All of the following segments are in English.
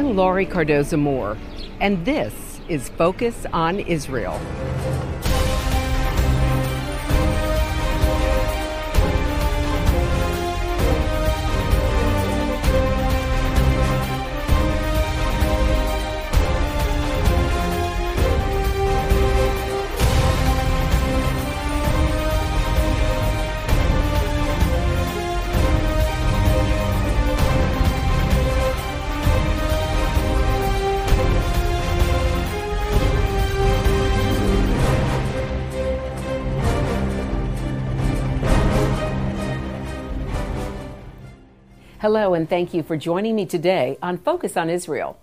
I'm Laurie Cardoza Moore, and this is Focus on Israel. Hello, and thank you for joining me today on Focus on Israel.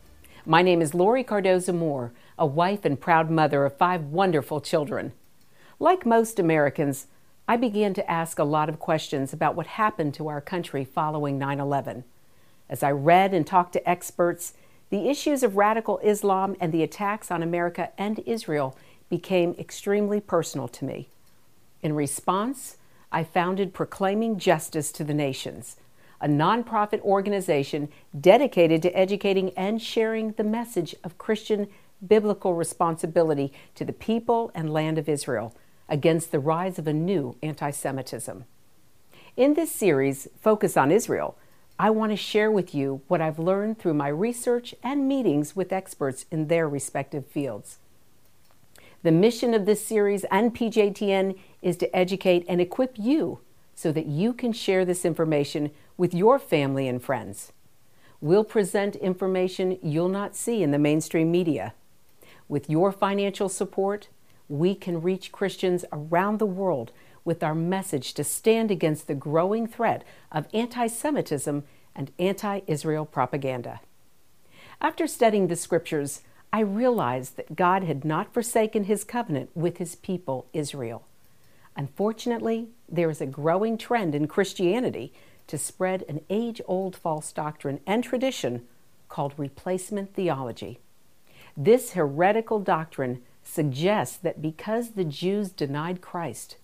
My name is Laurie Cardoza Moore, a wife and proud mother of five wonderful children. Like most Americans, I began to ask a lot of questions about what happened to our country following 9 11. As I read and talked to experts, the issues of radical Islam and the attacks on America and Israel became extremely personal to me. In response, I founded Proclaiming Justice to the Nations a nonprofit organization dedicated to educating and sharing the message of Christian biblical responsibility to the people and land of Israel against the rise of a new anti Semitism. In this series, Focus on Israel, I want to share with you what I've learned through my research and meetings with experts in their respective fields. The mission of this series and PJTN is to educate and equip you so that you can share this information with your family and friends. We'll present information you'll not see in the mainstream media. With your financial support, we can reach Christians around the world with our message to stand against the growing threat of anti Semitism and anti Israel propaganda. After studying the scriptures, I realized that God had not forsaken his covenant with his people, Israel. Unfortunately, there is a growing trend in Christianity to spread an age old false doctrine and tradition called replacement theology. This heretical doctrine suggests that because the Jews denied Christ,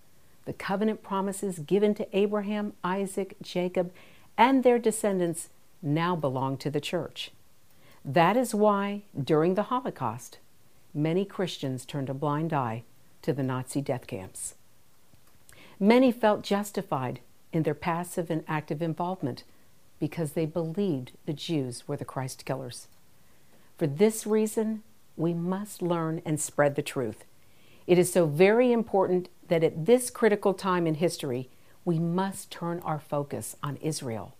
the covenant promises given to Abraham, Isaac, Jacob, and their descendants now belong to the church. That is why, during the Holocaust, many Christians turned a blind eye to the Nazi death camps. Many felt justified in their passive and active involvement because they believed the Jews were the Christ killers. For this reason, we must learn and spread the truth. It is so very important that at this critical time in history, we must turn our focus on Israel.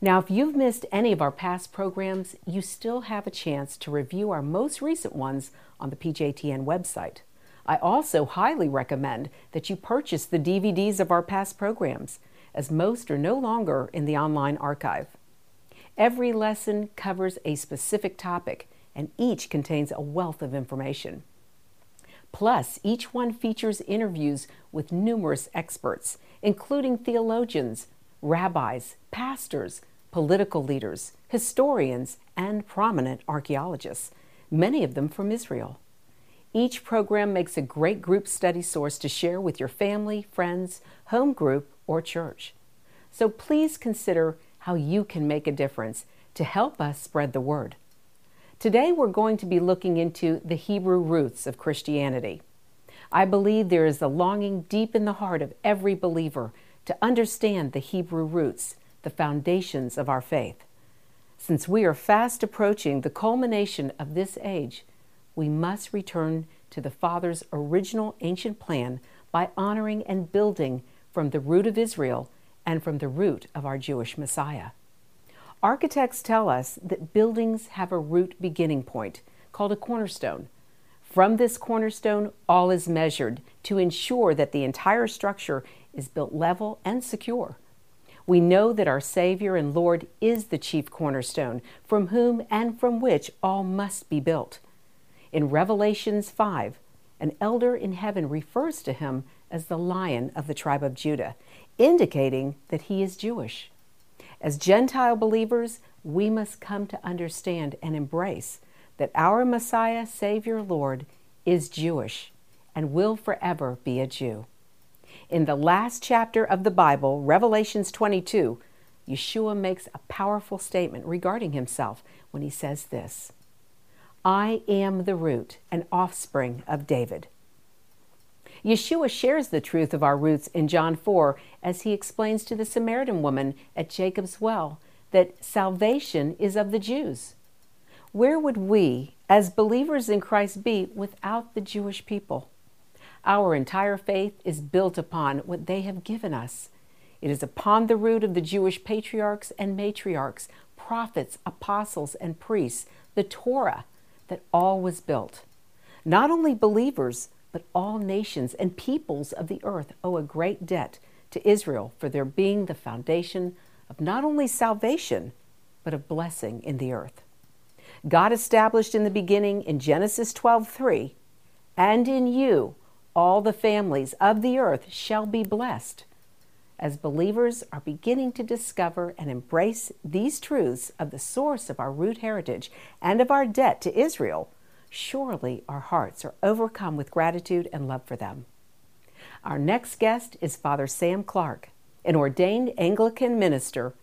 Now, if you've missed any of our past programs, you still have a chance to review our most recent ones on the PJTN website. I also highly recommend that you purchase the DVDs of our past programs, as most are no longer in the online archive. Every lesson covers a specific topic, and each contains a wealth of information. Plus, each one features interviews with numerous experts, including theologians, rabbis, pastors, political leaders, historians, and prominent archaeologists, many of them from Israel. Each program makes a great group study source to share with your family, friends, home group, or church. So please consider how you can make a difference to help us spread the word. Today we're going to be looking into the Hebrew roots of Christianity. I believe there is a longing deep in the heart of every believer to understand the Hebrew roots, the foundations of our faith. Since we are fast approaching the culmination of this age, we must return to the Father's original ancient plan by honoring and building from the root of Israel and from the root of our Jewish Messiah. Architects tell us that buildings have a root beginning point called a cornerstone. From this cornerstone, all is measured to ensure that the entire structure is built level and secure. We know that our Savior and Lord is the chief cornerstone, from whom and from which all must be built. In Revelations 5, an elder in heaven refers to him as the lion of the tribe of Judah, indicating that he is Jewish. As Gentile believers, we must come to understand and embrace that our Messiah, Savior, Lord is Jewish and will forever be a Jew. In the last chapter of the Bible, Revelations 22, Yeshua makes a powerful statement regarding himself when he says this I am the root and offspring of David. Yeshua shares the truth of our roots in John 4 as he explains to the Samaritan woman at Jacob's well that salvation is of the Jews. Where would we, as believers in Christ, be without the Jewish people? Our entire faith is built upon what they have given us. It is upon the root of the Jewish patriarchs and matriarchs, prophets, apostles, and priests, the Torah, that all was built. Not only believers, but all nations and peoples of the earth owe a great debt to Israel for their being the foundation of not only salvation, but of blessing in the earth. God established in the beginning in Genesis 12:3, "And in you all the families of the earth shall be blessed." As believers are beginning to discover and embrace these truths of the source of our root heritage and of our debt to Israel, surely our hearts are overcome with gratitude and love for them. Our next guest is Father Sam Clark, an ordained Anglican minister.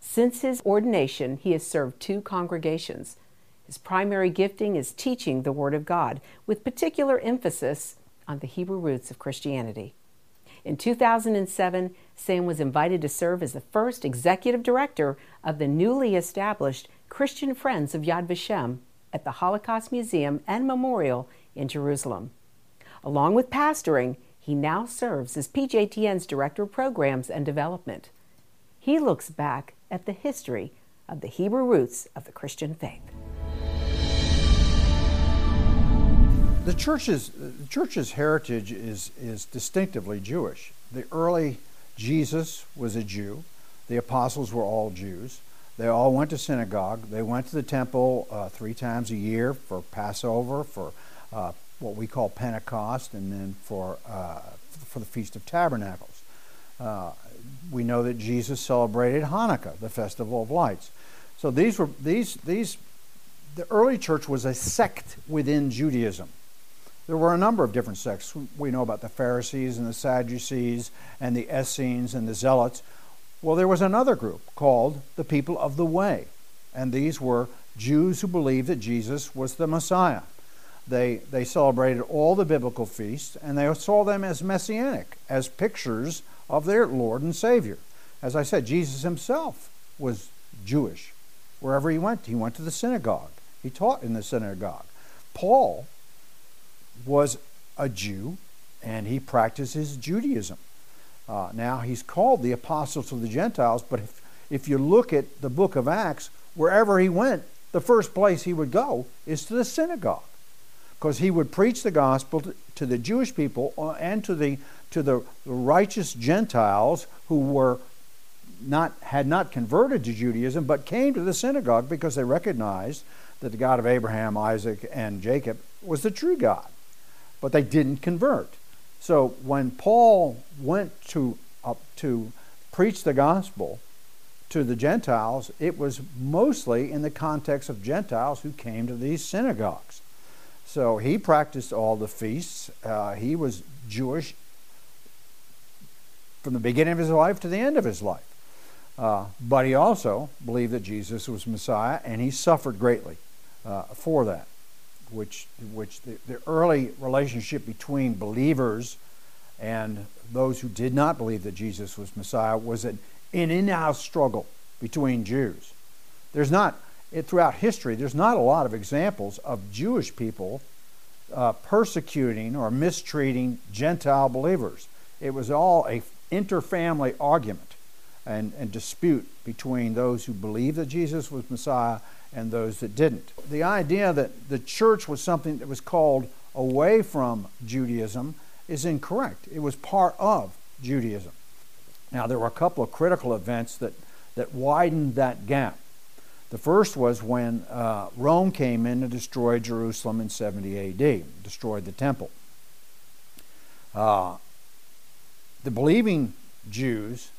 Since his ordination, he has served two congregations. His primary gifting is teaching the Word of God, with particular emphasis on the Hebrew roots of Christianity. In 2007, Sam was invited to serve as the first executive director of the newly established Christian Friends of Yad Vashem at the Holocaust Museum and Memorial in Jerusalem. Along with pastoring, he now serves as PJTN's Director of Programs and Development. He looks back at the history of the Hebrew roots of the Christian faith. The church's, the church's heritage is, is distinctively Jewish. The early Jesus was a Jew. The apostles were all Jews. They all went to synagogue. They went to the temple uh, three times a year for Passover, for uh, what we call Pentecost, and then for, uh, for the Feast of Tabernacles. Uh, we know that Jesus celebrated Hanukkah, the festival of lights. So these were these these the early church was a sect within Judaism. There were a number of different sects. We know about the Pharisees and the Sadducees and the Essenes and the Zealots. Well, there was another group called the people of the way, and these were Jews who believed that Jesus was the Messiah. They, they celebrated all the biblical feasts, and they saw them as messianic, as pictures of their Lord and Savior. As I said, Jesus himself was Jewish. Wherever he went, he went to the synagogue. He taught in the synagogue. Paul was a Jew and he practices Judaism. Uh, now, he's called the apostle to the Gentiles, but if, if you look at the book of Acts, wherever he went, the first place he would go is to the synagogue because he would preach the gospel to, to, the Jewish people uh, and to the to the righteous Gentiles who were not had not converted to Judaism but came to the synagogue because they recognized that the God of Abraham, Isaac, and Jacob was the true God but they didn't convert. So when Paul went to uh, to preach the gospel to the Gentiles, it was mostly in the context of Gentiles who came to these synagogues. So he practiced all the feasts. Uh, he was Jewish from the beginning of his life to the end of his life. Uh, but he also believed that Jesus was Messiah, and he suffered greatly uh, for that which, which the, the early relationship between believers and those who did not believe that Jesus was Messiah was an, an in-house struggle between Jews. There's not, it, throughout history, there's not a lot of examples of Jewish people uh, persecuting or mistreating Gentile believers. It was all a interfamily argument and, and dispute between those who believed that Jesus was Messiah and those that didn't. The idea that the church was something that was called away from Judaism is incorrect. It was part of Judaism. Now, there were a couple of critical events that, that widened that gap. The first was when uh, Rome came in and destroyed Jerusalem in 70 AD, destroyed the temple. Uh, the believing Jews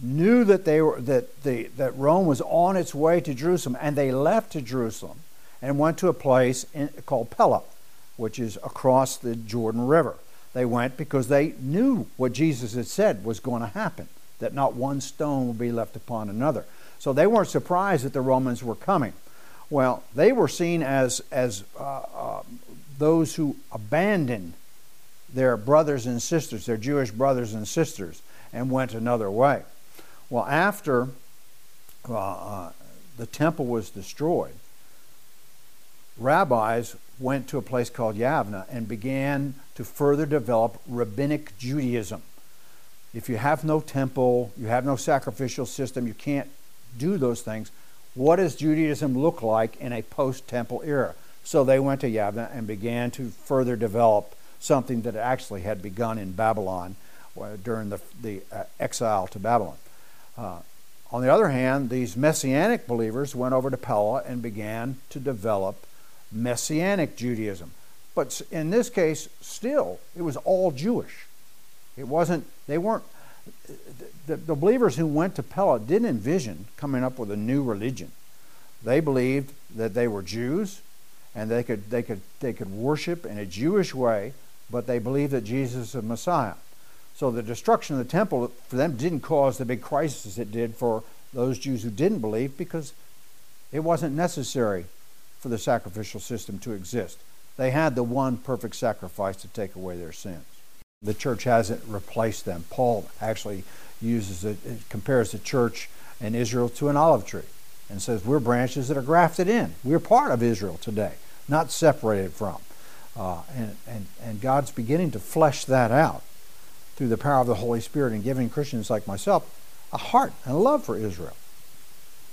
knew that they were that the that Rome was on its way to Jerusalem, and they left to Jerusalem and went to a place in, called Pella, which is across the Jordan River. They went because they knew what Jesus had said was going to happen. that not one stone would be left upon another. So they weren't surprised that the Romans were coming. Well, they were seen as, as uh, uh, those who abandoned their brothers and sisters, their Jewish brothers and sisters, and went another way. Well, after uh, the temple was destroyed, rabbis went to a place called Yavna and began to further develop rabbinic Judaism. If you have no temple, you have no sacrificial system, you can't do those things. What does Judaism look like in a post temple era? So they went to Yavna and began to further develop something that actually had begun in Babylon uh, during the, the uh, exile to Babylon. Uh, on the other hand, these messianic believers went over to Pella and began to develop messianic Judaism. But in this case, still, it was all Jewish. It wasn't, they weren't, the, the believers who went to Pella didn't envision coming up with a new religion. They believed that they were Jews and they could, they could, they could worship in a Jewish way, but they believed that Jesus is the Messiah. So the destruction of the temple for them didn't cause the big crisis it did for those Jews who didn't believe because it wasn't necessary for the sacrificial system to exist. They had the one perfect sacrifice to take away their sins. The church hasn't replaced them. Paul actually uses it, it compares the church and Israel to an olive tree and says we're branches that are grafted in. We're part of Israel today, not separated from. Uh, and, and, and God's beginning to flesh that out through the power of the Holy Spirit and giving Christians like myself a heart and a love for Israel.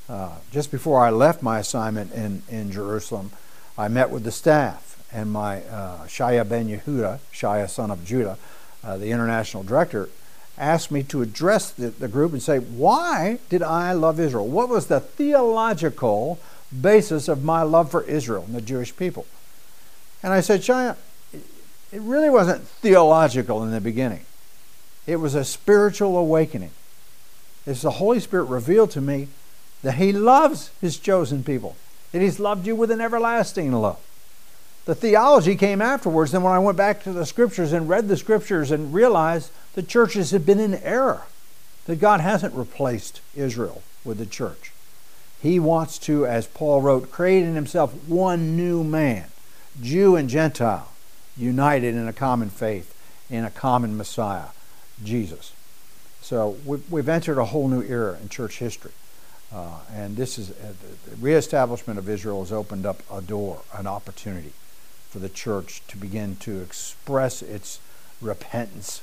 Uh, just before I left my assignment in, in Jerusalem, I met with the staff, and my uh, Shaya ben Yehuda, Shaya son of Judah, uh, the international director, asked me to address the, the group and say, Why did I love Israel? What was the theological basis of my love for Israel and the Jewish people? And I said, Shaya, it really wasn't theological in the beginning. It was a spiritual awakening. It's the Holy Spirit revealed to me that He loves His chosen people, that He's loved you with an everlasting love. The theology came afterwards. Then, when I went back to the scriptures and read the scriptures and realized the churches had been in error, that God hasn't replaced Israel with the church. He wants to, as Paul wrote, create in himself one new man, Jew and Gentile, united in a common faith, in a common Messiah, Jesus. So we've entered a whole new era in church history. Uh, and this is uh, the reestablishment of Israel has opened up a door, an opportunity for the church to begin to express its repentance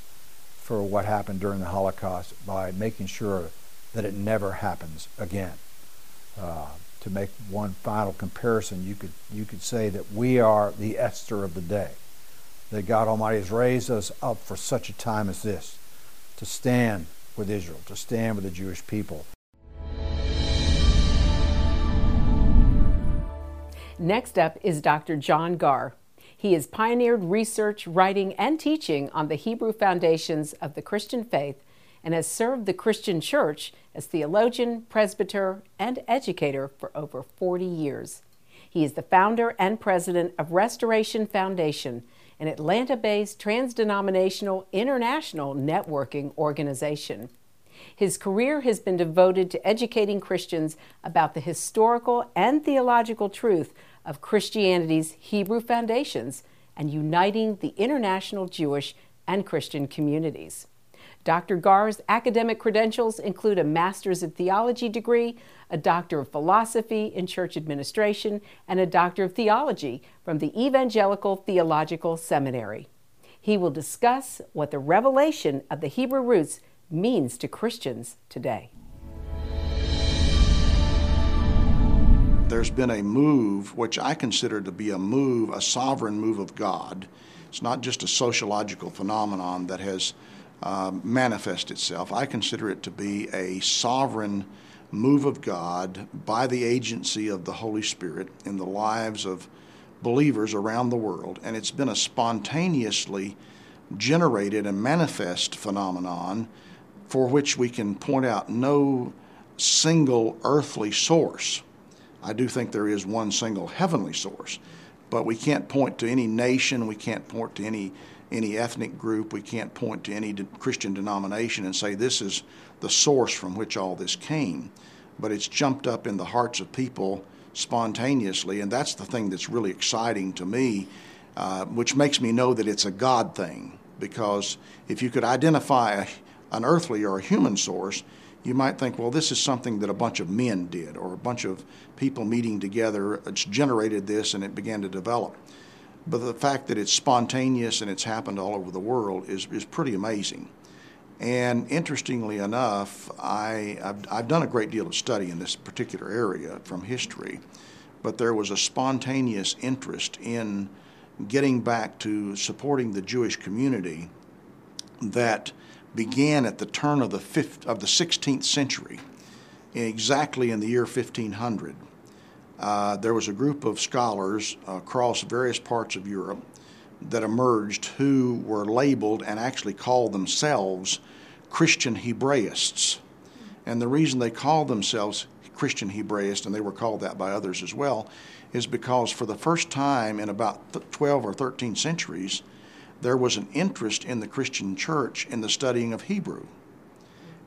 for what happened during the Holocaust by making sure that it never happens again. Uh, to make one final comparison, you could you could say that we are the Esther of the day. That God Almighty has raised us up for such a time as this, to stand with Israel, to stand with the Jewish people, Next up is Dr. John Garr. He has pioneered research, writing, and teaching on the Hebrew foundations of the Christian faith and has served the Christian church as theologian, presbyter, and educator for over 40 years. He is the founder and president of Restoration Foundation, an Atlanta based trans-denominational international networking organization. His career has been devoted to educating Christians about the historical and theological truth of Christianity's Hebrew foundations and uniting the international Jewish and Christian communities. Dr. Garr's academic credentials include a Master's of Theology degree, a Doctor of Philosophy in Church Administration, and a Doctor of Theology from the Evangelical Theological Seminary. He will discuss what the revelation of the Hebrew roots means to Christians today. There's been a move, which I consider to be a move, a sovereign move of God. It's not just a sociological phenomenon that has uh, manifest itself. I consider it to be a sovereign move of God by the agency of the Holy Spirit in the lives of believers around the world. And it's been a spontaneously generated and manifest phenomenon for which we can point out no single earthly source. I do think there is one single heavenly source, but we can't point to any nation, we can't point to any any ethnic group. We can't point to any de- Christian denomination and say this is the source from which all this came. But it's jumped up in the hearts of people spontaneously, and that's the thing that's really exciting to me, uh, which makes me know that it's a God thing. Because if you could identify a, an earthly or a human source, you might think, well, this is something that a bunch of men did, or a bunch of people meeting together it's generated this and it began to develop. But the fact that it's spontaneous and it's happened all over the world is, is pretty amazing. And interestingly enough, I, I've, I've done a great deal of study in this particular area from history, but there was a spontaneous interest in getting back to supporting the Jewish community that began at the turn of the, fifth, of the 16th century, exactly in the year 1500. Uh, there was a group of scholars across various parts of Europe that emerged who were labeled and actually called themselves Christian Hebraists. And the reason they called themselves Christian Hebraists, and they were called that by others as well, is because for the first time in about 12 or 13 centuries, there was an interest in the Christian church in the studying of Hebrew.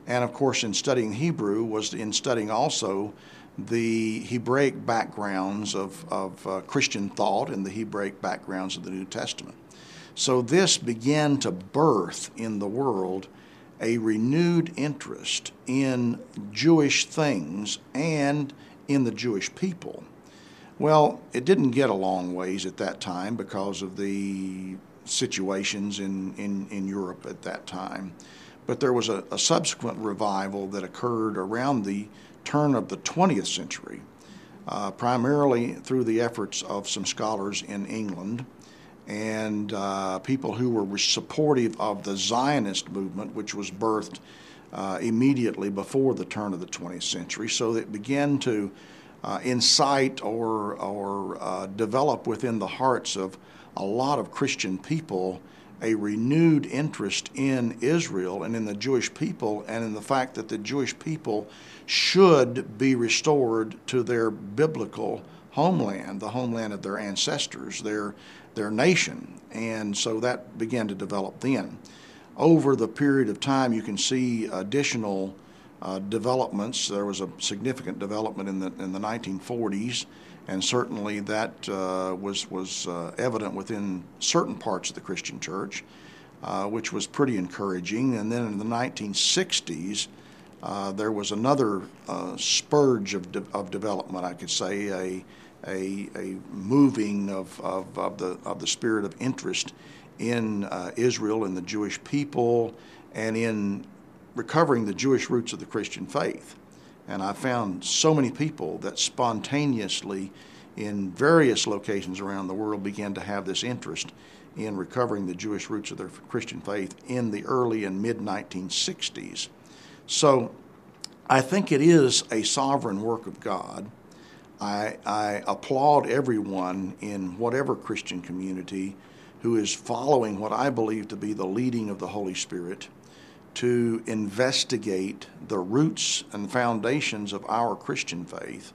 And of course, in studying Hebrew was in studying also the Hebraic backgrounds of, of uh, Christian thought and the Hebraic backgrounds of the New Testament. So this began to birth in the world a renewed interest in Jewish things and in the Jewish people. Well, it didn't get a long ways at that time because of the situations in, in, in Europe at that time. But there was a, a subsequent revival that occurred around the turn of the 20th century, uh, primarily through the efforts of some scholars in England and uh, people who were supportive of the Zionist movement, which was birthed uh, immediately before the turn of the 20th century. So it began to uh, incite or, or uh, develop within the hearts of a lot of Christian people a renewed interest in Israel and in the Jewish people and in the fact that the Jewish people should be restored to their biblical homeland, the homeland of their ancestors, their, their nation. And so that began to develop then. Over the period of time, you can see additional uh, developments. There was a significant development in the, in the 1940s and certainly that uh, was was uh, evident within certain parts of the Christian church, uh, which was pretty encouraging. And then in the 1960s, uh, there was another uh, spurge of, de- of development, I could say, a a, a moving of, of, of, the of the spirit of interest in uh, Israel and the Jewish people, and in recovering the Jewish roots of the Christian faith. And I found so many people that spontaneously, in various locations around the world, began to have this interest in recovering the Jewish roots of their Christian faith in the early and mid 1960s. So I think it is a sovereign work of God. I, I applaud everyone in whatever Christian community who is following what I believe to be the leading of the Holy Spirit to investigate the roots and foundations of our Christian faith,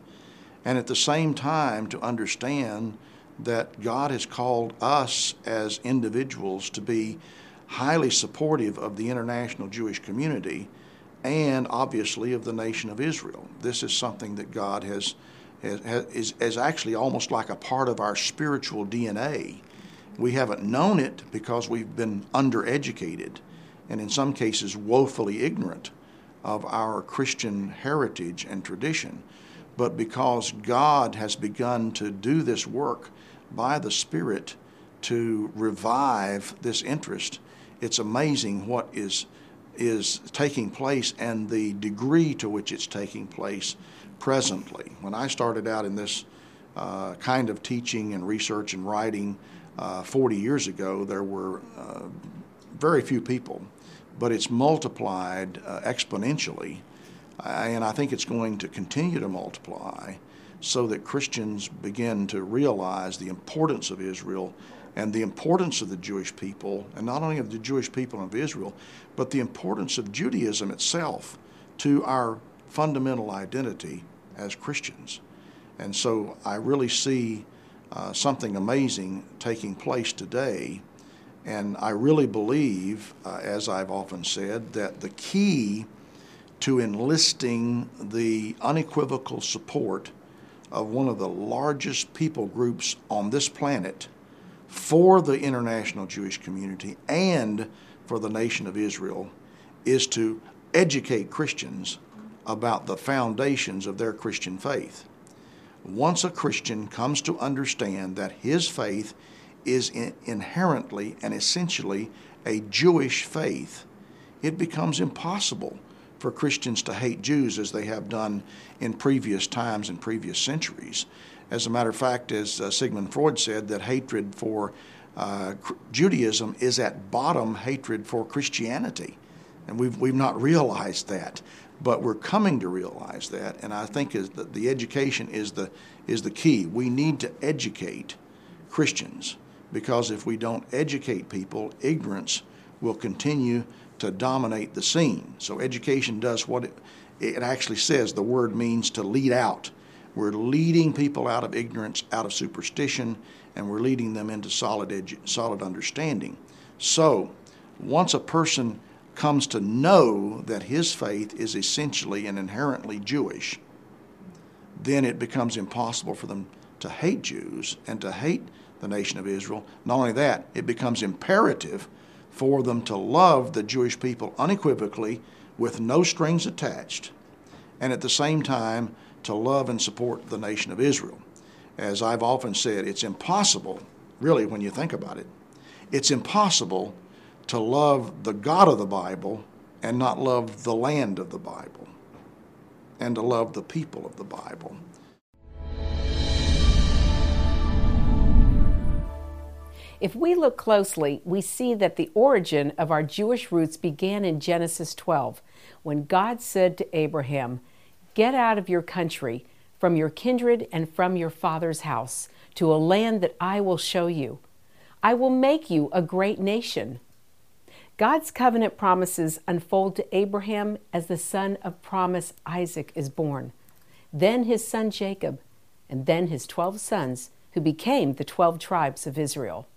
and at the same time to understand that God has called us as individuals to be highly supportive of the international Jewish community and obviously of the nation of Israel. This is something that God has, is, is actually almost like a part of our spiritual DNA. We haven't known it because we've been undereducated and in some cases woefully ignorant of our Christian heritage and tradition. But because God has begun to do this work by the Spirit to revive this interest, it's amazing what is is taking place and the degree to which it's taking place presently. When I started out in this uh, kind of teaching and research and writing uh, 40 years ago, there were uh, very few people but it's multiplied uh, exponentially. Uh, and I think it's going to continue to multiply so that Christians begin to realize the importance of Israel and the importance of the Jewish people, and not only of the Jewish people of Israel, but the importance of Judaism itself to our fundamental identity as Christians. And so I really see uh, something amazing taking place today And I really believe, uh, as I've often said, that the key to enlisting the unequivocal support of one of the largest people groups on this planet for the international Jewish community and for the nation of Israel is to educate Christians about the foundations of their Christian faith. Once a Christian comes to understand that his faith is in inherently and essentially a Jewish faith, it becomes impossible for Christians to hate Jews as they have done in previous times and previous centuries. As a matter of fact, as uh, Sigmund Freud said, that hatred for uh, Judaism is at bottom hatred for Christianity. And we've, we've not realized that, but we're coming to realize that. And I think is that the education is the, is the key. We need to educate Christians because if we don't educate people, ignorance will continue to dominate the scene. So education does what it, it actually says. The word means to lead out. We're leading people out of ignorance, out of superstition, and we're leading them into solid, edu- solid understanding. So, once a person comes to know that his faith is essentially and inherently Jewish, then it becomes impossible for them to hate Jews and to hate the nation of Israel. Not only that, it becomes imperative for them to love the Jewish people unequivocally with no strings attached, and at the same time to love and support the nation of Israel. As I've often said, it's impossible, really, when you think about it, it's impossible to love the God of the Bible and not love the land of the Bible and to love the people of the Bible. If we look closely, we see that the origin of our Jewish roots began in Genesis 12, when God said to Abraham, Get out of your country, from your kindred, and from your father's house, to a land that I will show you. I will make you a great nation. God's covenant promises unfold to Abraham as the son of promise Isaac is born, then his son Jacob, and then his twelve sons, who became the twelve tribes of Israel.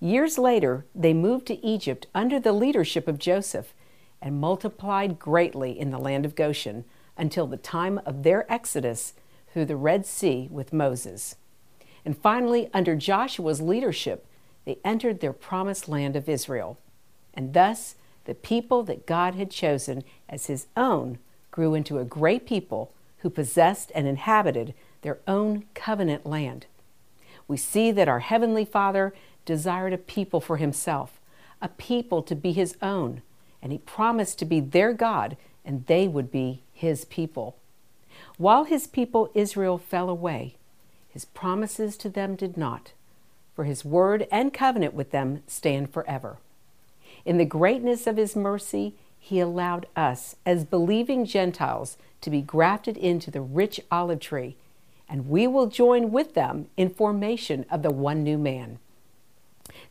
Years later, they moved to Egypt under the leadership of Joseph and multiplied greatly in the land of Goshen until the time of their exodus through the Red Sea with Moses. And finally, under Joshua's leadership, they entered their promised land of Israel. And thus, the people that God had chosen as his own grew into a great people who possessed and inhabited their own covenant land. We see that our Heavenly Father desired a people for himself, a people to be his own, and he promised to be their God, and they would be his people. While his people Israel fell away, his promises to them did not, for his word and covenant with them stand forever. In the greatness of his mercy, he allowed us, as believing Gentiles, to be grafted into the rich olive tree, and we will join with them in formation of the one new man.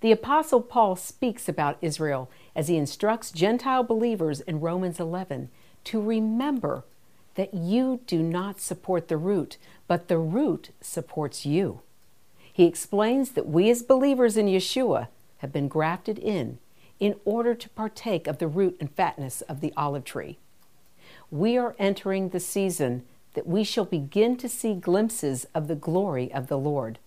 The Apostle Paul speaks about Israel as he instructs Gentile believers in Romans 11 to remember that you do not support the root, but the root supports you. He explains that we as believers in Yeshua have been grafted in in order to partake of the root and fatness of the olive tree. We are entering the season that we shall begin to see glimpses of the glory of the Lord.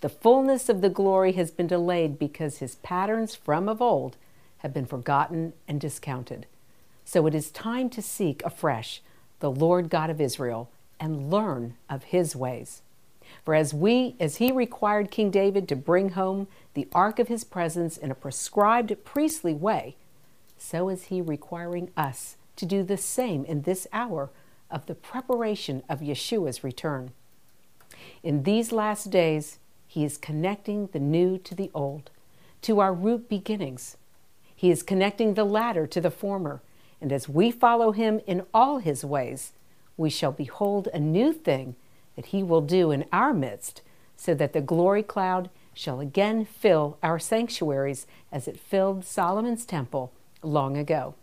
The fullness of the glory has been delayed because his patterns from of old have been forgotten and discounted. So it is time to seek afresh the Lord God of Israel and learn of his ways. For as we as he required King David to bring home the ark of his presence in a prescribed priestly way, so is he requiring us to do the same in this hour of the preparation of Yeshua's return. In these last days, he is connecting the new to the old, to our root beginnings. He is connecting the latter to the former, and as we follow him in all his ways, we shall behold a new thing that he will do in our midst, so that the glory cloud shall again fill our sanctuaries as it filled Solomon's temple long ago.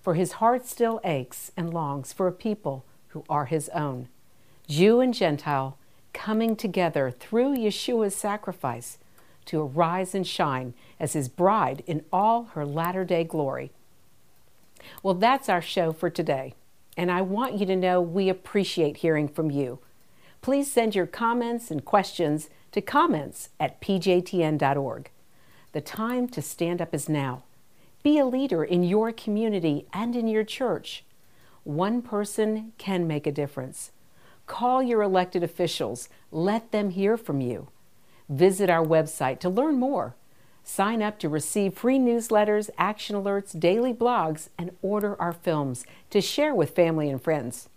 For his heart still aches and longs for a people who are his own, Jew and Gentile coming together through Yeshua's sacrifice to arise and shine as his bride in all her latter day glory. Well, that's our show for today, and I want you to know we appreciate hearing from you. Please send your comments and questions to comments at pjtn.org. The time to stand up is now. Be a leader in your community and in your church. One person can make a difference. Call your elected officials, let them hear from you. Visit our website to learn more. Sign up to receive free newsletters, action alerts, daily blogs, and order our films to share with family and friends.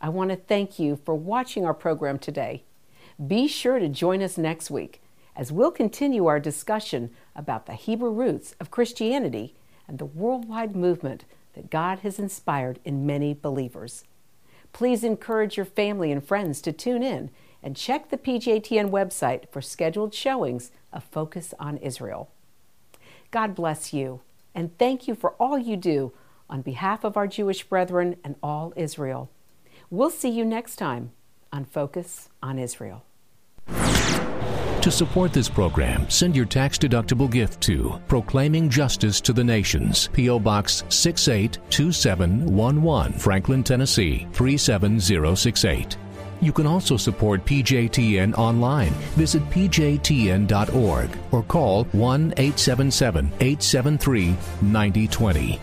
I want to thank you for watching our program today. Be sure to join us next week as we'll continue our discussion about the Hebrew roots of Christianity and the worldwide movement that God has inspired in many believers. Please encourage your family and friends to tune in and check the PJTN website for scheduled showings of Focus on Israel. God bless you, and thank you for all you do on behalf of our Jewish brethren and all Israel. We'll see you next time on Focus on Israel. To support this program, send your tax deductible gift to Proclaiming Justice to the Nations, P.O. Box 682711, Franklin, Tennessee 37068. You can also support PJTN online. Visit pjtn.org or call 1 877 873 9020.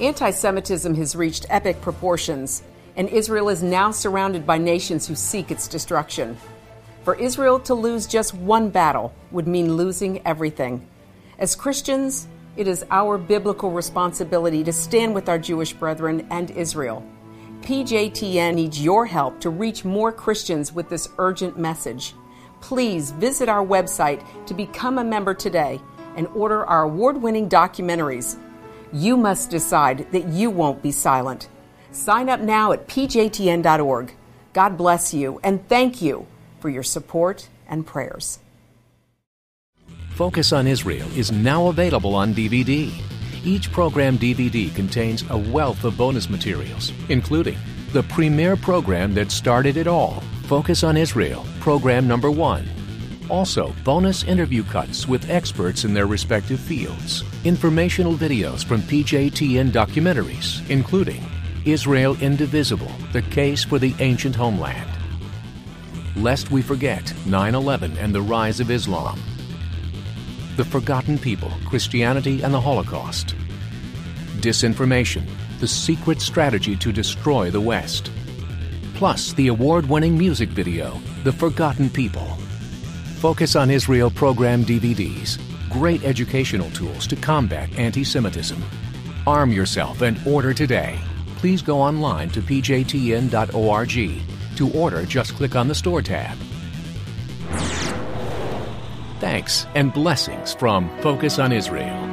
Anti Semitism has reached epic proportions, and Israel is now surrounded by nations who seek its destruction. For Israel to lose just one battle would mean losing everything. As Christians, it is our biblical responsibility to stand with our Jewish brethren and Israel. PJTN needs your help to reach more Christians with this urgent message. Please visit our website to become a member today and order our award winning documentaries. You must decide that you won't be silent. Sign up now at pjtn.org. God bless you and thank you for your support and prayers. Focus on Israel is now available on DVD. Each program DVD contains a wealth of bonus materials, including the premier program that started it all Focus on Israel, program number one. Also, bonus interview cuts with experts in their respective fields, informational videos from PJTN documentaries, including Israel Indivisible The Case for the Ancient Homeland. Lest we forget 9 11 and the rise of Islam the Forgotten People, Christianity and the Holocaust. Disinformation, the secret strategy to destroy the West. Plus, the award winning music video, The Forgotten People. Focus on Israel program DVDs, great educational tools to combat anti Semitism. Arm yourself and order today. Please go online to pjtn.org. To order, just click on the Store tab. Thanks and blessings from Focus on Israel.